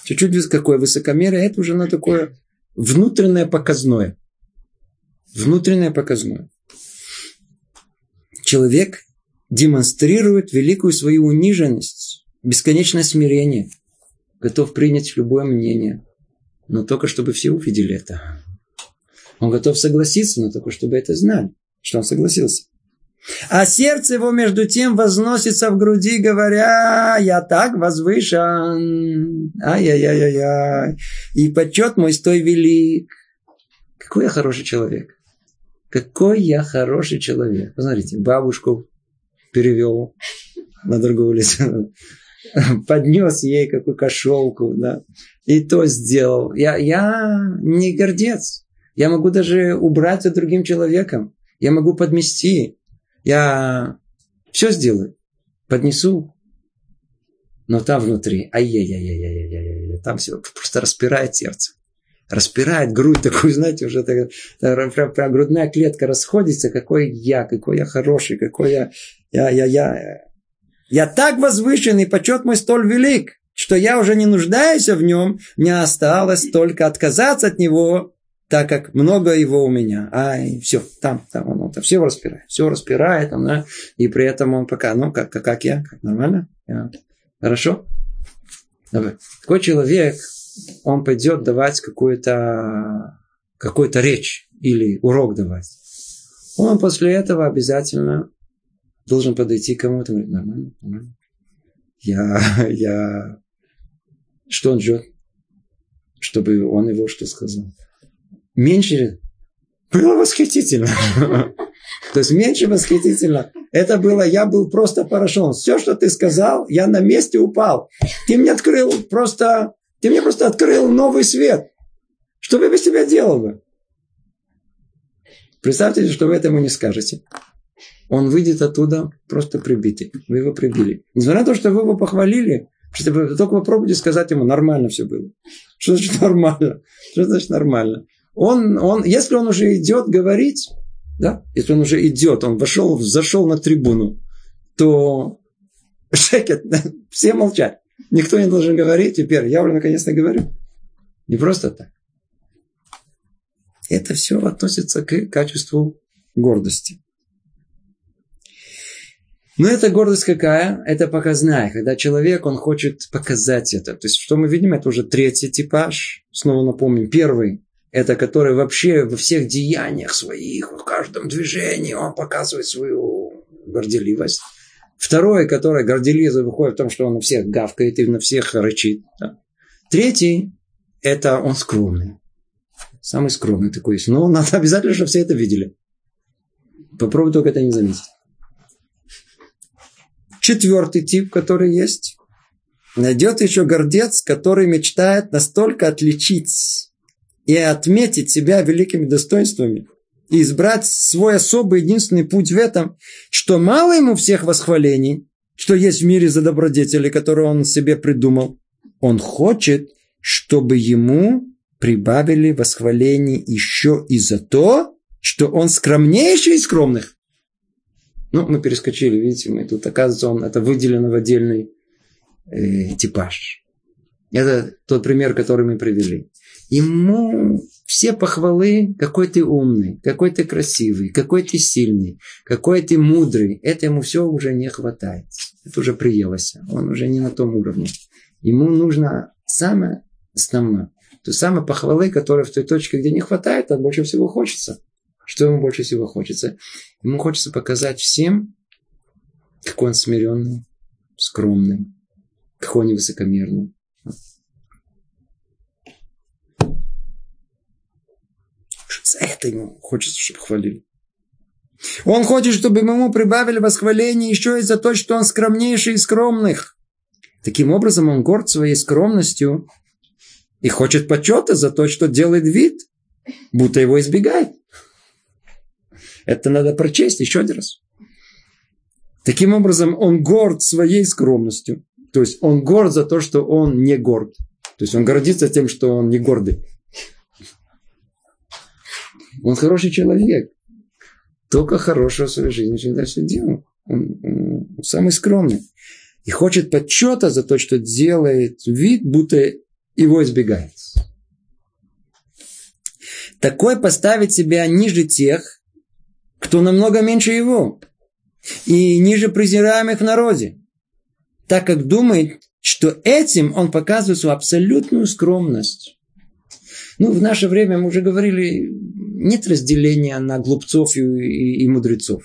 Чуть-чуть какое высокомерие, это уже на такое внутреннее показное. Внутреннее показное. Человек демонстрирует великую свою униженность, бесконечное смирение, готов принять любое мнение, но только чтобы все увидели это. Он готов согласиться, но только чтобы это знали, что он согласился. А сердце его между тем возносится в груди, говоря, я так возвышен, ай-яй-яй-яй, и почет мой стой велик. Какой я хороший человек. Какой я хороший человек. Посмотрите, бабушку перевел на другую улицу. Поднес ей какую кошелку, да. И то сделал. Я, я не гордец. Я могу даже убрать за другим человеком. Я могу подмести. Я все сделаю. Поднесу. Но там внутри, ай-яй-яй-яй-яй-яй, там все просто распирает сердце распирает грудь такую, знаете, уже так, прям, прям грудная клетка расходится, какой я, какой я хороший, какой я, я, я, я, я так возвышен, и почет мой столь велик, что я уже не нуждаюсь в нем, мне осталось только отказаться от него, так как много его у меня. Ай, все, там, там он, он все распирает, все распирает, он, да, и при этом он пока, ну, как, как, как я, как нормально? Я, хорошо? Давай. Такой человек, он пойдет давать какую-то какую речь или урок давать. Он после этого обязательно должен подойти к кому-то и говорить, нормально, нормально. Я, я... Что он ждет? Чтобы он его что сказал? Меньше было восхитительно. То есть меньше восхитительно. Это было, я был просто поражен. Все, что ты сказал, я на месте упал. Ты мне открыл просто ты мне просто открыл новый свет. Что бы я без тебя делал бы? Представьте, что вы этому не скажете. Он выйдет оттуда просто прибитый. Вы его прибили. Несмотря на то, что вы его похвалили, только попробуйте сказать ему, нормально все было. Что значит нормально? Что значит нормально? Он, он, если он уже идет говорить, да, если он уже идет, он вошел, зашел на трибуну, то шекет, все молчать. Никто не должен говорить. Теперь я уже наконец-то говорю. Не просто так. Это все относится к качеству гордости. Но эта гордость какая? Это показная, когда человек, он хочет показать это. То есть, что мы видим, это уже третий типаж. Снова напомним, первый, это который вообще во всех деяниях своих, в каждом движении он показывает свою горделивость. Второй, который горделиза выходит в том, что он на всех гавкает и на всех рычит. Да. Третий, это он скромный. Самый скромный такой есть. Но надо обязательно, чтобы все это видели. Попробуй только это не заметить. Четвертый тип, который есть. Найдет еще гордец, который мечтает настолько отличить и отметить себя великими достоинствами и избрать свой особый единственный путь в этом, что мало ему всех восхвалений, что есть в мире за добродетели, которые он себе придумал. Он хочет, чтобы ему прибавили восхвалений еще и за то, что он скромнейший из скромных. Ну, мы перескочили, видите, мы тут, оказывается, он это выделено в отдельный э, типаж. Это тот пример, который мы привели. Ему все похвалы, какой ты умный, какой ты красивый, какой ты сильный, какой ты мудрый, это ему все уже не хватает. Это уже приелось. Он уже не на том уровне. Ему нужно самое основное. То самое похвалы, которое в той точке, где не хватает, а больше всего хочется. Что ему больше всего хочется? Ему хочется показать всем, какой он смиренный, скромный, какой он невысокомерный. За это ему хочется, чтобы хвалили. Он хочет, чтобы ему прибавили восхваление еще и за то, что он скромнейший из скромных. Таким образом, он горд своей скромностью и хочет почета за то, что делает вид, будто его избегает. Это надо прочесть еще один раз. Таким образом, он горд своей скромностью. То есть он горд за то, что он не горд. То есть он гордится тем, что он не гордый. Он хороший человек. Только хорошего своей жизни всегда все делал. Он, он самый скромный. И хочет почета за то, что делает вид, будто его избегает. Такой поставить себя ниже тех, кто намного меньше его, и ниже презираемых в народе, так как думает, что этим он показывает свою абсолютную скромность. Ну, в наше время, мы уже говорили, нет разделения на глупцов и, и, и мудрецов.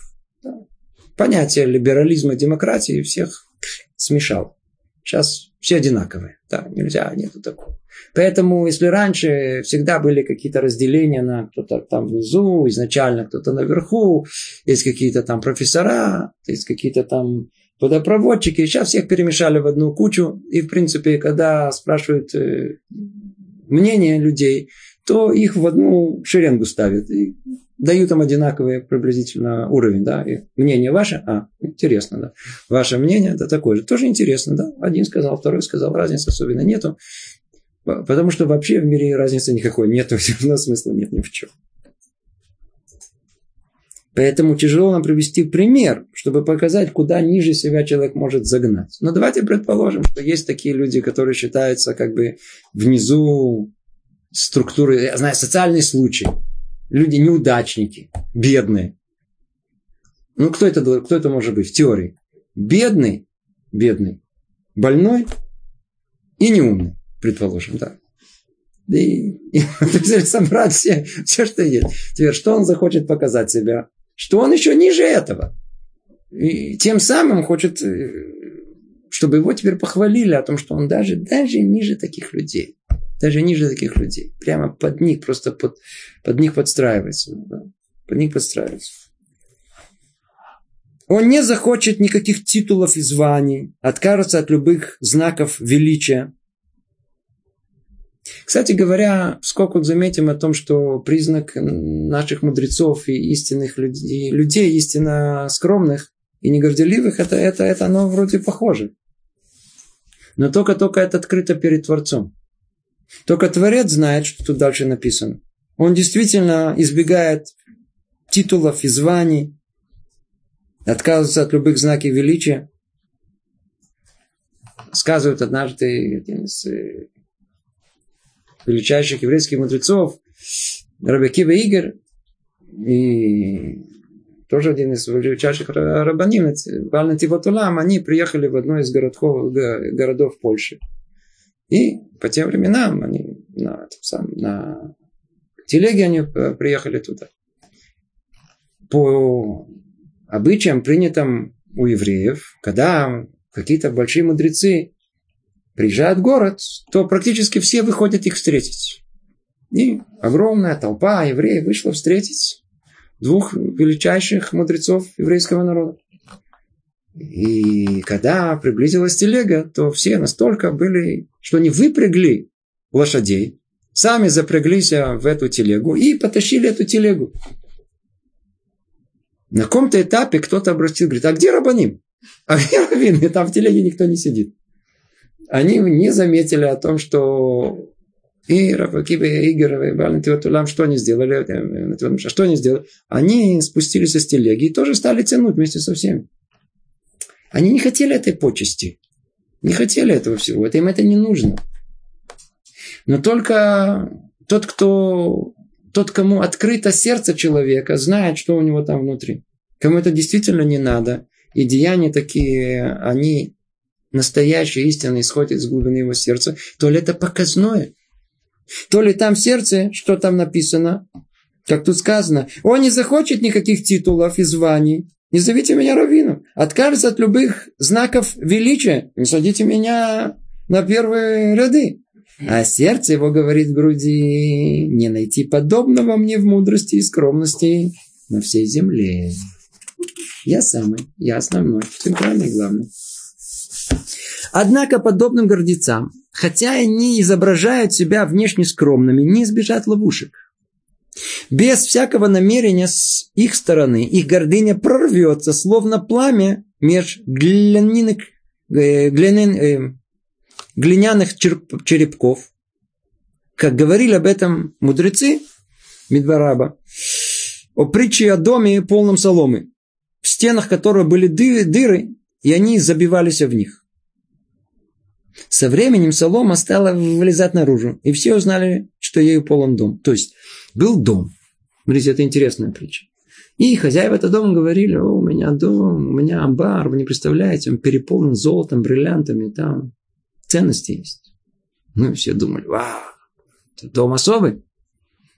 Понятие либерализма и демократии всех смешал. Сейчас все одинаковые. Да, нельзя, нету такого. Поэтому, если раньше всегда были какие-то разделения на кто-то там внизу, изначально кто-то наверху, есть какие-то там профессора, есть какие-то там водопроводчики, сейчас всех перемешали в одну кучу. И, в принципе, когда спрашивают э, мнение людей, то их в одну шеренгу ставят. И дают им одинаковый приблизительно уровень, да, и мнение ваше, а, интересно, да, ваше мнение, это такое же, тоже интересно, да, один сказал, второй сказал, разницы особенно нету, потому что вообще в мире разницы никакой нету, все равно смысла нет ни в чем. Поэтому тяжело нам привести пример, чтобы показать, куда ниже себя человек может загнать. Но давайте предположим, что есть такие люди, которые считаются как бы внизу структуры, я знаю, социальный случай – люди неудачники, бедные. Ну, кто это, кто это может быть в теории? Бедный, бедный, больной и неумный, предположим, да. И, и собрать все, все, что есть. Теперь, что он захочет показать себя? Что он еще ниже этого. И тем самым хочет, э, чтобы его теперь похвалили о том, что он даже, даже ниже таких людей. Даже ниже таких людей. Прямо под них, просто под, под них подстраивается. Да? Под них подстраивается. Он не захочет никаких титулов и званий, откажется от любых знаков величия. Кстати говоря, сколько заметим о том, что признак наших мудрецов и истинных людей, людей истинно скромных и негорделивых, это, это, это оно вроде похоже. Но только-только это открыто перед Творцом. Только Творец знает, что тут дальше написано. Он действительно избегает титулов и званий, отказывается от любых знаков величия. Сказывает однажды один из э, величайших еврейских мудрецов, Рабекива Игорь и тоже один из величайших рабаним, Вальнативатулам, они приехали в одной из городов, городов Польши. И по тем временам они на, сам, на телеге они приехали туда. По обычаям, принятым у евреев, когда какие-то большие мудрецы приезжают в город, то практически все выходят их встретить. И огромная толпа евреев вышла встретить двух величайших мудрецов еврейского народа. И когда приблизилась телега, то все настолько были, что не выпрягли лошадей, сами запряглись в эту телегу и потащили эту телегу. На каком-то этапе кто-то обратил, говорит, а где Рабаним? А где Равин? Там в телеге никто не сидит. Они не заметили о том, что и Рафакиба, и Игорь, и Балентиотулам, что они сделали? А что они сделали? Они спустились из телеги и тоже стали тянуть вместе со всеми. Они не хотели этой почести. Не хотели этого всего. Это им это не нужно. Но только тот, кто, тот, кому открыто сердце человека, знает, что у него там внутри. Кому это действительно не надо. И деяния такие, они настоящие, истинные, исходят из глубины его сердца, то ли это показное – то ли там в сердце, что там написано, как тут сказано, он не захочет никаких титулов и званий. Не зовите меня раввином. Откажется от любых знаков величия. Не садите меня на первые ряды. А сердце его говорит в груди, не найти подобного мне в мудрости и скромности на всей земле. Я самый, я основной, центральный, главный. Однако подобным гордецам хотя они изображают себя внешне скромными, не избежать ловушек. Без всякого намерения с их стороны их гордыня прорвется, словно пламя меж глиняных, э, глинин, э, глиняных черп, черепков. Как говорили об этом мудрецы Мидбараба, о притче о доме полном соломы, в стенах которого были дыры, дыры и они забивались в них. Со временем солома стала вылезать наружу, и все узнали, что ею полон дом. То есть, был дом. Смотрите, это интересная притча. И хозяева этого дома говорили, о, у меня дом, у меня амбар, вы не представляете, он переполнен золотом, бриллиантами, там ценности есть. Ну, и все думали, вау, это дом особый.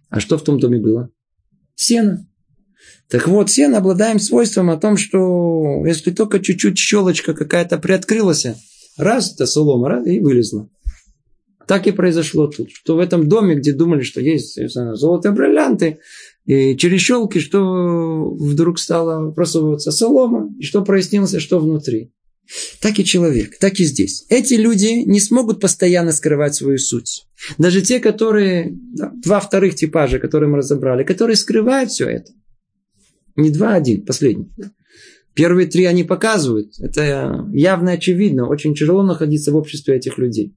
А что в том доме было? Сено. Так вот, сено обладаем свойством о том, что если только чуть-чуть щелочка какая-то приоткрылась, Раз, это солома, раз, и вылезла. Так и произошло тут. Что в этом доме, где думали, что есть золотые бриллианты, и через щелки, что вдруг стало просовываться солома, и что прояснилось, что внутри. Так и человек, так и здесь. Эти люди не смогут постоянно скрывать свою суть. Даже те, которые, да, два вторых типажа, которые мы разобрали, которые скрывают все это. Не два, а один, последний. Первые три они показывают. Это явно очевидно. Очень тяжело находиться в обществе этих людей.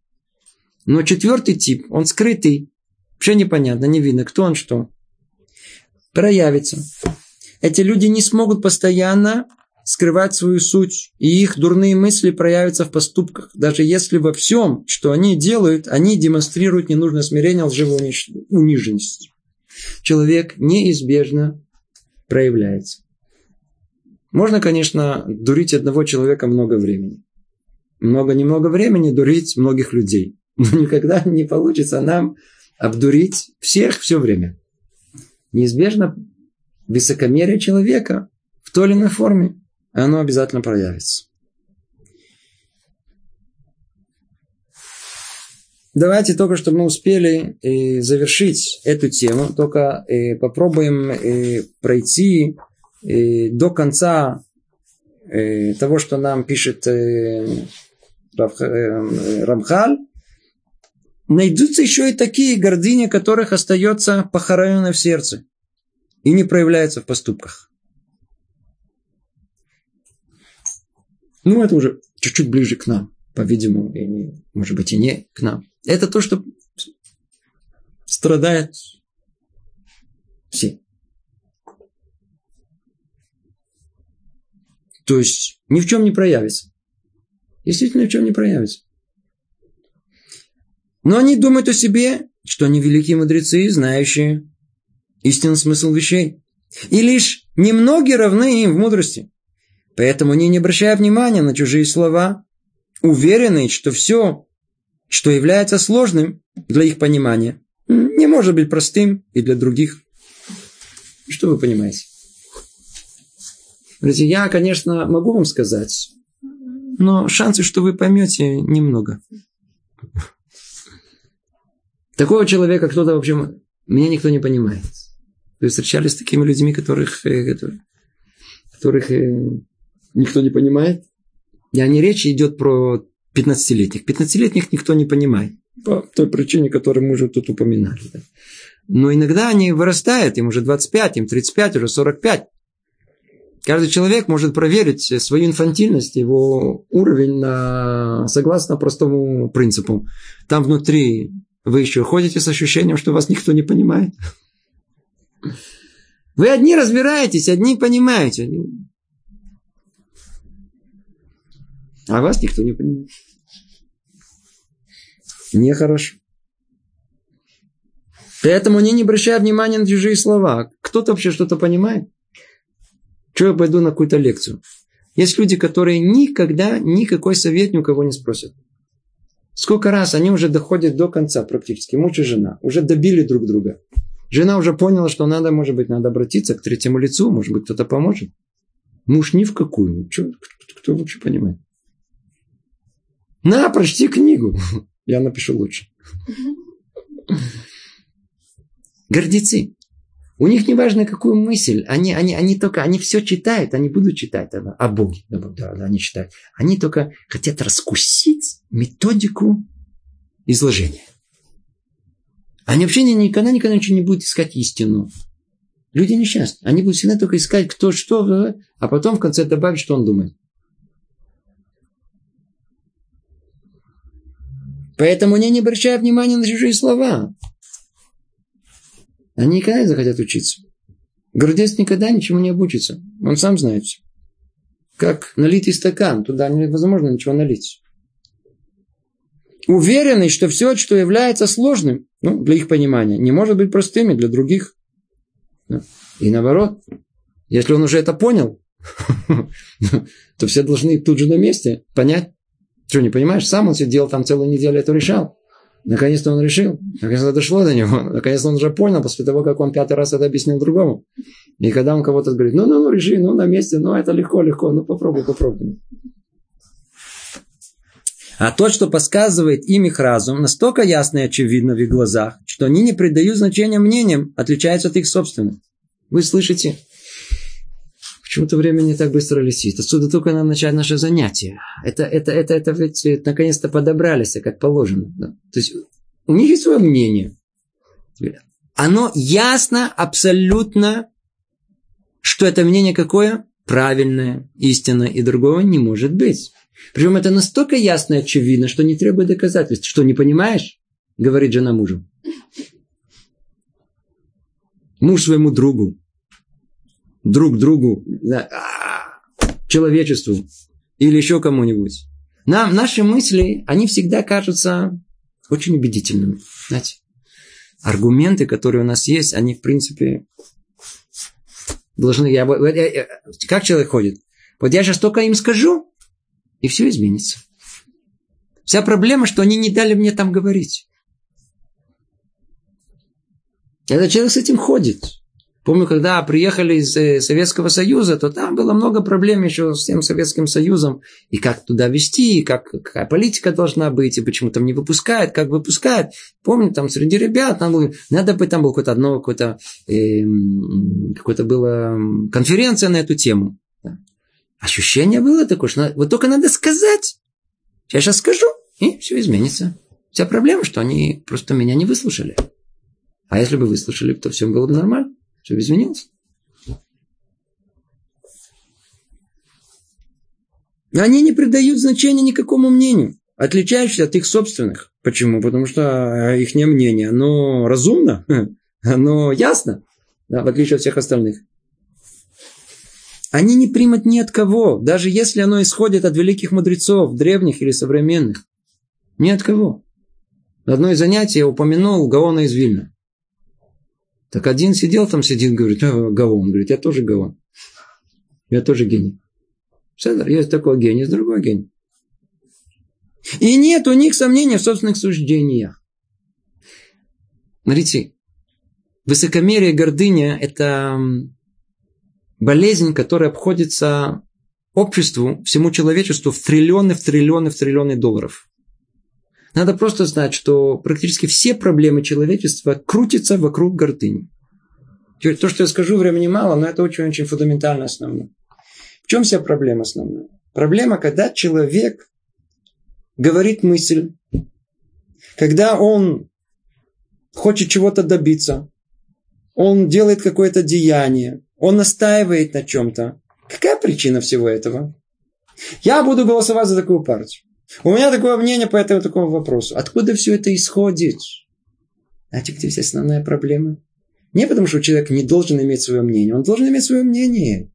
Но четвертый тип, он скрытый. Вообще непонятно, не видно, кто он, что. Проявится. Эти люди не смогут постоянно скрывать свою суть, и их дурные мысли проявятся в поступках, даже если во всем, что они делают, они демонстрируют ненужное смирение, лживую униженность. Человек неизбежно проявляется. Можно, конечно, дурить одного человека много времени. Много-немного времени дурить многих людей. Но никогда не получится нам обдурить всех все время. Неизбежно высокомерие человека в той или иной форме, оно обязательно проявится. Давайте только, чтобы мы успели э, завершить эту тему, только э, попробуем э, пройти э, до конца э, того, что нам пишет э, э, Рамхаль, найдутся еще и такие гордыни, которых остается похоронено в сердце и не проявляется в поступках. Ну, это уже чуть-чуть ближе к нам, по-видимому, и может быть, и не к нам. Это то, что страдает все. То есть ни в чем не проявится. Действительно, ни в чем не проявится. Но они думают о себе, что они великие мудрецы, знающие истинный смысл вещей. И лишь немногие равны им в мудрости. Поэтому они не обращают внимания на чужие слова, уверенные, что все, что является сложным для их понимания, не может быть простым и для других. Что вы понимаете? Друзья, я, конечно, могу вам сказать, но шансы, что вы поймете, немного. Такого человека кто-то, в общем, меня никто не понимает. Вы встречались с такими людьми, которых, э, которых э, никто не понимает? Я не речь идет про 15-летних. 15-летних никто не понимает. По той причине, которую мы уже тут упоминали. Да. Но иногда они вырастают, им уже 25, им 35, уже 45. Каждый человек может проверить свою инфантильность, его уровень на, согласно простому принципу. Там внутри вы еще ходите с ощущением, что вас никто не понимает. Вы одни разбираетесь, одни понимаете. А вас никто не понимает. Нехорошо. Поэтому они не обращают внимания на чужие слова. Кто-то вообще что-то понимает? Что я пойду на какую-то лекцию? Есть люди, которые никогда никакой совет ни у кого не спросят. Сколько раз они уже доходят до конца практически, муж и жена, уже добили друг друга. Жена уже поняла, что надо, может быть, надо обратиться к третьему лицу, может быть, кто-то поможет. Муж ни в какую. Что, кто, кто лучше понимает? На, прочти книгу. Я напишу лучше. Гордецы. У них не важно, какую мысль. Они, они, они только, они все читают, они будут читать о, о Боге. Да, да, они читают. Они только хотят раскусить методику изложения. Они вообще никогда, никогда ничего не будут искать истину. Люди несчастны. Они будут всегда только искать кто что, а потом в конце добавить, что он думает. Поэтому они не обращают внимания на чужие слова. Они никогда не захотят учиться. Гордец никогда ничему не обучится. Он сам знает все. Как налитый стакан, туда невозможно ничего налить. Уверенный, что все, что является сложным, ну, для их понимания, не может быть простым и для других. И наоборот, если он уже это понял, то все должны тут же на месте понять, что, не понимаешь? Сам он сидел там целую неделю, это решал. Наконец-то он решил. Наконец-то дошло до него. Наконец-то он уже понял после того, как он пятый раз это объяснил другому. И когда он кого-то говорит, ну, ну, ну, реши, ну, на месте, ну, это легко, легко, ну, попробуй, попробуй. А то, что подсказывает им их разум, настолько ясно и очевидно в их глазах, что они не придают значения мнениям, отличаются от их собственных. Вы слышите? Почему-то время не так быстро летит. Отсюда только нам начать наше занятие. Это, это, это, это ведь э, наконец-то подобрались, как положено. Да? То есть у них есть свое мнение. Оно ясно, абсолютно, что это мнение какое? Правильное, истинное, и другого не может быть. Причем это настолько ясно и очевидно, что не требует доказательств. Что, не понимаешь? Говорит жена мужу. Муж своему другу друг другу, да, человечеству или еще кому-нибудь. Нам, наши мысли, они всегда кажутся очень убедительными. Знаете, аргументы, которые у нас есть, они, в принципе, должны... Я, я, я, как человек ходит? Вот я сейчас только им скажу, и все изменится. Вся проблема, что они не дали мне там говорить. Этот человек с этим ходит. Помню, когда приехали из э, Советского Союза, то там было много проблем еще с тем Советским Союзом. И как туда вести, и как, какая политика должна быть, и почему там не выпускают, как выпускают. Помню, там среди ребят, там было, надо бы, там было какое-то одно, какое-то, э, какое-то была конференция на эту тему. Ощущение было такое, что вот только надо сказать. Я сейчас скажу, и все изменится. Вся проблема, что они просто меня не выслушали. А если бы выслушали, то все было бы нормально. Все изменилось. Они не придают значения никакому мнению, отличающемуся от их собственных. Почему? Потому что их мнение, оно разумно, оно ясно, да, в отличие от всех остальных. Они не примут ни от кого, даже если оно исходит от великих мудрецов, древних или современных. Ни от кого. На одно из занятий я упомянул Гаона из Вильна. Так один сидел там, сидит, говорит, а. Говорит, я тоже Гаон. Я тоже гений. Седер, есть такой гений, есть другой гений. И нет у них сомнений в собственных суждениях. Смотрите, высокомерие, гордыня – это болезнь, которая обходится обществу, всему человечеству в триллионы, в триллионы, в триллионы долларов. Надо просто знать, что практически все проблемы человечества крутятся вокруг гордыни. То, что я скажу, времени мало, но это очень-очень фундаментально основное. В чем вся проблема основная? Проблема, когда человек говорит мысль, когда он хочет чего-то добиться, он делает какое-то деяние, он настаивает на чем-то. Какая причина всего этого? Я буду голосовать за такую партию. У меня такое мнение по этому такому вопросу. Откуда все это исходит? Знаете, где вся основная проблема? Не потому, что человек не должен иметь свое мнение. Он должен иметь свое мнение.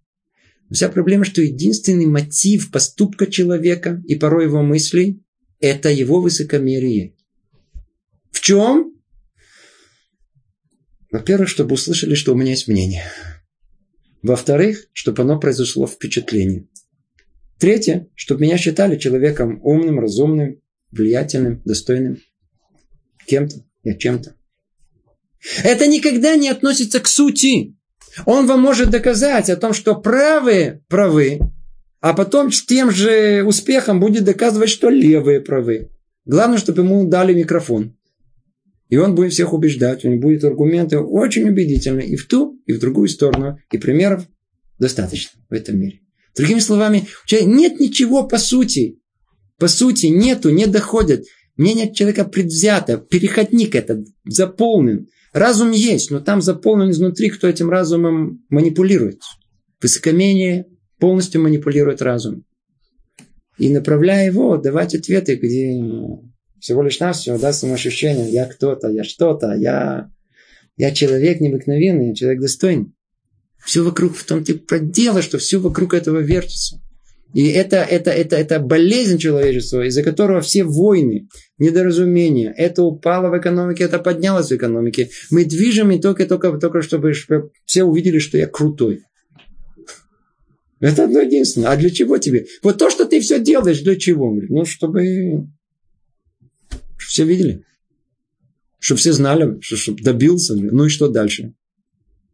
Вся проблема, что единственный мотив поступка человека и порой его мыслей – это его высокомерие. В чем? Во-первых, чтобы услышали, что у меня есть мнение. Во-вторых, чтобы оно произошло впечатление. Третье, чтобы меня считали человеком умным, разумным, влиятельным, достойным. Кем-то и чем-то. Это никогда не относится к сути. Он вам может доказать о том, что правые правы, а потом с тем же успехом будет доказывать, что левые правы. Главное, чтобы ему дали микрофон. И он будет всех убеждать, у него будут аргументы очень убедительные и в ту, и в другую сторону. И примеров достаточно в этом мире. Другими словами, у человека нет ничего по сути. По сути нету, не доходят. Мнение человека предвзято, переходник этот заполнен. Разум есть, но там заполнен изнутри, кто этим разумом манипулирует. Высокомение полностью манипулирует разум. И направляя его, давать ответы, где всего лишь навсего даст ему ощущение, я кто-то, я что-то, я, я человек необыкновенный, человек достойный. Все вокруг в том типа дело, что все вокруг этого вертится. И это, это, это, это болезнь человечества, из-за которого все войны, недоразумения, это упало в экономике, это поднялось в экономике. Мы движем и только, только, только чтобы все увидели, что я крутой. Это одно единственное. А для чего тебе? Вот то, что ты все делаешь, для чего? Ну, чтобы все видели. Чтобы все знали, что, чтобы добился. Ну и что дальше?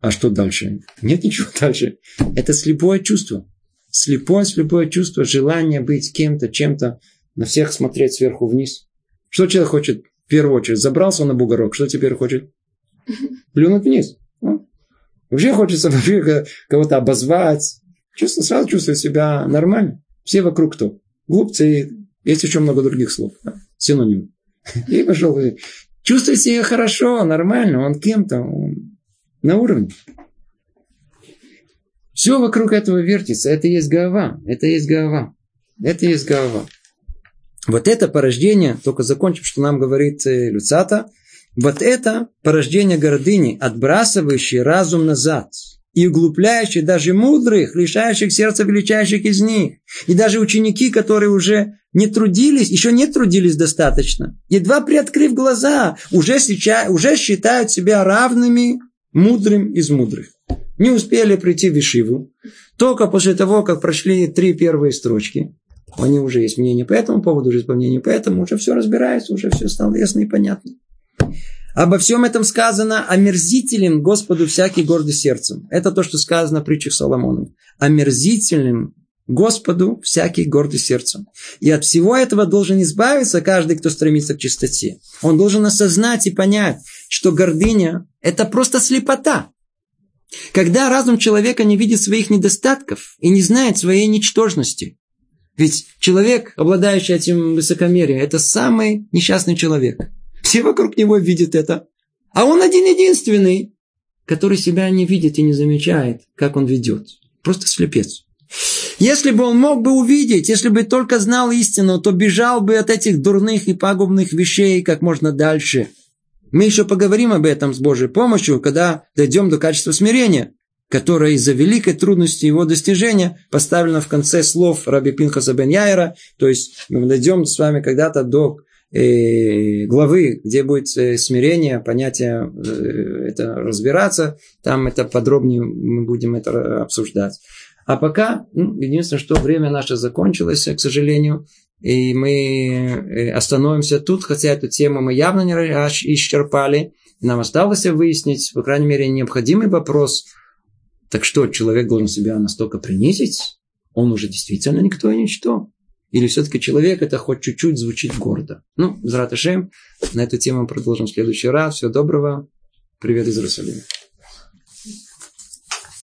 А что дальше? Нет ничего дальше. Это слепое чувство. Слепое, слепое чувство, желание быть кем-то, чем-то, на всех смотреть сверху вниз. Что человек хочет? В первую очередь, забрался на бугорок, что теперь хочет? Плюнуть вниз. Ну, вообще хочется вообще кого-то обозвать. Чувство, сразу чувствует себя нормально. Все вокруг кто? Глупцы. Есть еще много других слов. Да? Синонимы. И пошел. Чувствует себя хорошо, нормально. Он кем-то. Он на уровне. Все вокруг этого вертится. Это есть голова. Это есть голова. Это есть голова. Вот это порождение, только закончим, что нам говорит э, Люцата, вот это порождение гордыни, отбрасывающее разум назад и углубляющий даже мудрых, лишающих сердца величайших из них. И даже ученики, которые уже не трудились, еще не трудились достаточно, едва приоткрыв глаза, уже, сейчас, уже считают себя равными мудрым из мудрых. Не успели прийти в Ишиву. Только после того, как прошли три первые строчки, они уже есть мнение по этому поводу, уже есть мнение по этому, уже все разбирается, уже все стало ясно и понятно. Обо всем этом сказано омерзителен Господу всякий гордый сердцем. Это то, что сказано в притчах Соломоном. Омерзительным Господу всякий гордый сердцем. И от всего этого должен избавиться каждый, кто стремится к чистоте. Он должен осознать и понять, что гордыня – это просто слепота. Когда разум человека не видит своих недостатков и не знает своей ничтожности. Ведь человек, обладающий этим высокомерием, это самый несчастный человек. Все вокруг него видят это. А он один-единственный, который себя не видит и не замечает, как он ведет. Просто слепец. Если бы он мог бы увидеть, если бы только знал истину, то бежал бы от этих дурных и пагубных вещей как можно дальше – мы еще поговорим об этом с Божьей помощью, когда дойдем до качества смирения, которое из-за великой трудности его достижения поставлено в конце слов Раби Пинхаса бен Яйра. То есть мы дойдем с вами когда-то до э, главы, где будет э, смирение, понятие э, это разбираться. Там это подробнее мы будем это обсуждать. А пока, ну, единственное, что время наше закончилось, к сожалению, и мы остановимся тут, хотя эту тему мы явно не исчерпали. Нам осталось выяснить, по крайней мере, необходимый вопрос. Так что, человек должен себя настолько принизить? Он уже действительно никто и ничто? Или все-таки человек это хоть чуть-чуть звучит гордо? Ну, Зраташем, на эту тему продолжим в следующий раз. Всего доброго. Привет из Иерусалима.